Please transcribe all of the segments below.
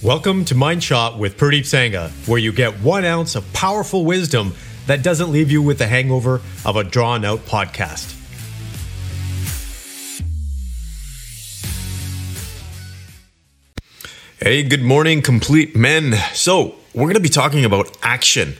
Welcome to Mind Shot with Pradeep Sangha, where you get one ounce of powerful wisdom that doesn't leave you with the hangover of a drawn out podcast. Hey, good morning, complete men. So, we're going to be talking about action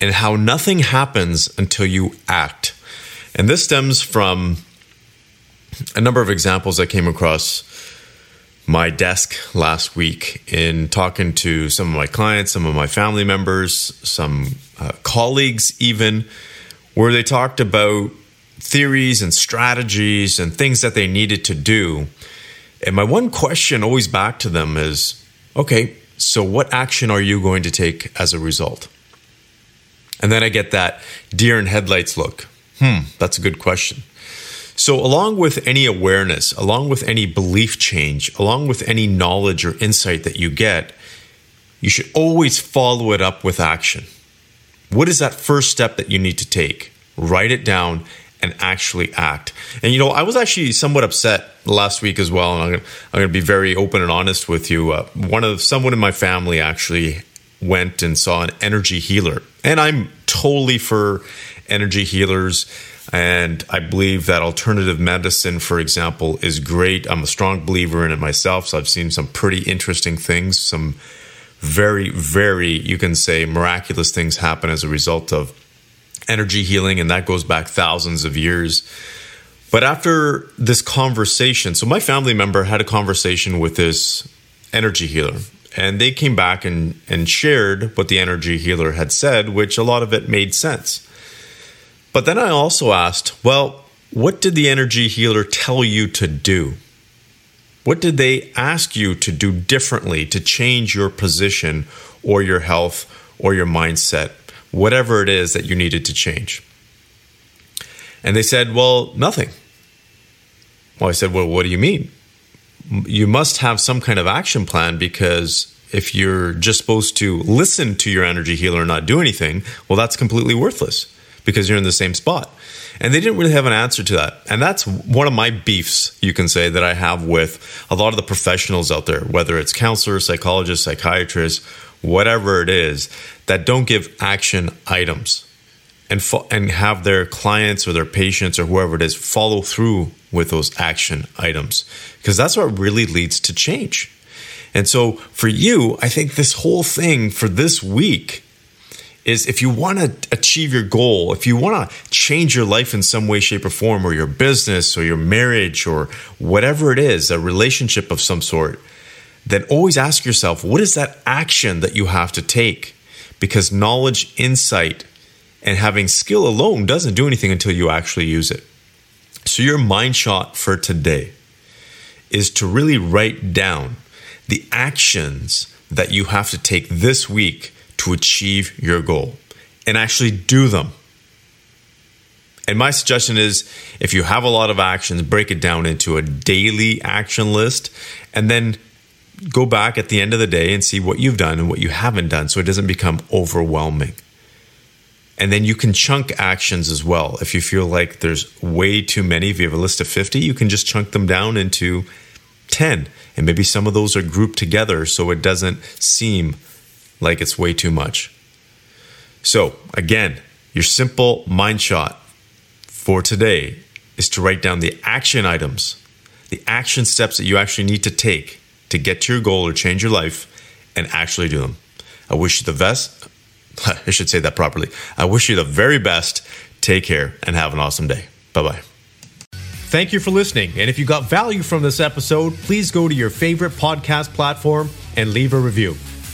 and how nothing happens until you act. And this stems from a number of examples I came across my desk last week in talking to some of my clients, some of my family members, some uh, colleagues, even, where they talked about theories and strategies and things that they needed to do. And my one question always back to them is okay, so what action are you going to take as a result? And then I get that deer in headlights look. Hmm, that's a good question. So, along with any awareness, along with any belief change, along with any knowledge or insight that you get, you should always follow it up with action. What is that first step that you need to take? Write it down and actually act. And you know, I was actually somewhat upset last week as well, and I'm gonna, I'm gonna be very open and honest with you. Uh, one of someone in my family actually went and saw an energy healer, and I'm totally for energy healers. And I believe that alternative medicine, for example, is great. I'm a strong believer in it myself. So I've seen some pretty interesting things, some very, very, you can say, miraculous things happen as a result of energy healing. And that goes back thousands of years. But after this conversation, so my family member had a conversation with this energy healer. And they came back and, and shared what the energy healer had said, which a lot of it made sense. But then I also asked, well, what did the energy healer tell you to do? What did they ask you to do differently to change your position or your health or your mindset, whatever it is that you needed to change? And they said, well, nothing. Well, I said, well, what do you mean? You must have some kind of action plan because if you're just supposed to listen to your energy healer and not do anything, well, that's completely worthless because you're in the same spot. And they didn't really have an answer to that. And that's one of my beefs, you can say, that I have with a lot of the professionals out there, whether it's counselors, psychologists, psychiatrists, whatever it is, that don't give action items and, fo- and have their clients or their patients or whoever it is follow through with those action items. Because that's what really leads to change. And so for you, I think this whole thing for this week is if you want to achieve your goal, if you want to change your life in some way, shape, or form, or your business, or your marriage, or whatever it is, a relationship of some sort, then always ask yourself what is that action that you have to take? Because knowledge, insight, and having skill alone doesn't do anything until you actually use it. So, your mind shot for today is to really write down the actions that you have to take this week to achieve your goal and actually do them. And my suggestion is if you have a lot of actions, break it down into a daily action list and then go back at the end of the day and see what you've done and what you haven't done so it doesn't become overwhelming. And then you can chunk actions as well. If you feel like there's way too many, if you have a list of 50, you can just chunk them down into 10. And maybe some of those are grouped together so it doesn't seem like it's way too much. So, again, your simple mind shot for today is to write down the action items, the action steps that you actually need to take to get to your goal or change your life and actually do them. I wish you the best. I should say that properly. I wish you the very best. Take care and have an awesome day. Bye bye. Thank you for listening. And if you got value from this episode, please go to your favorite podcast platform and leave a review.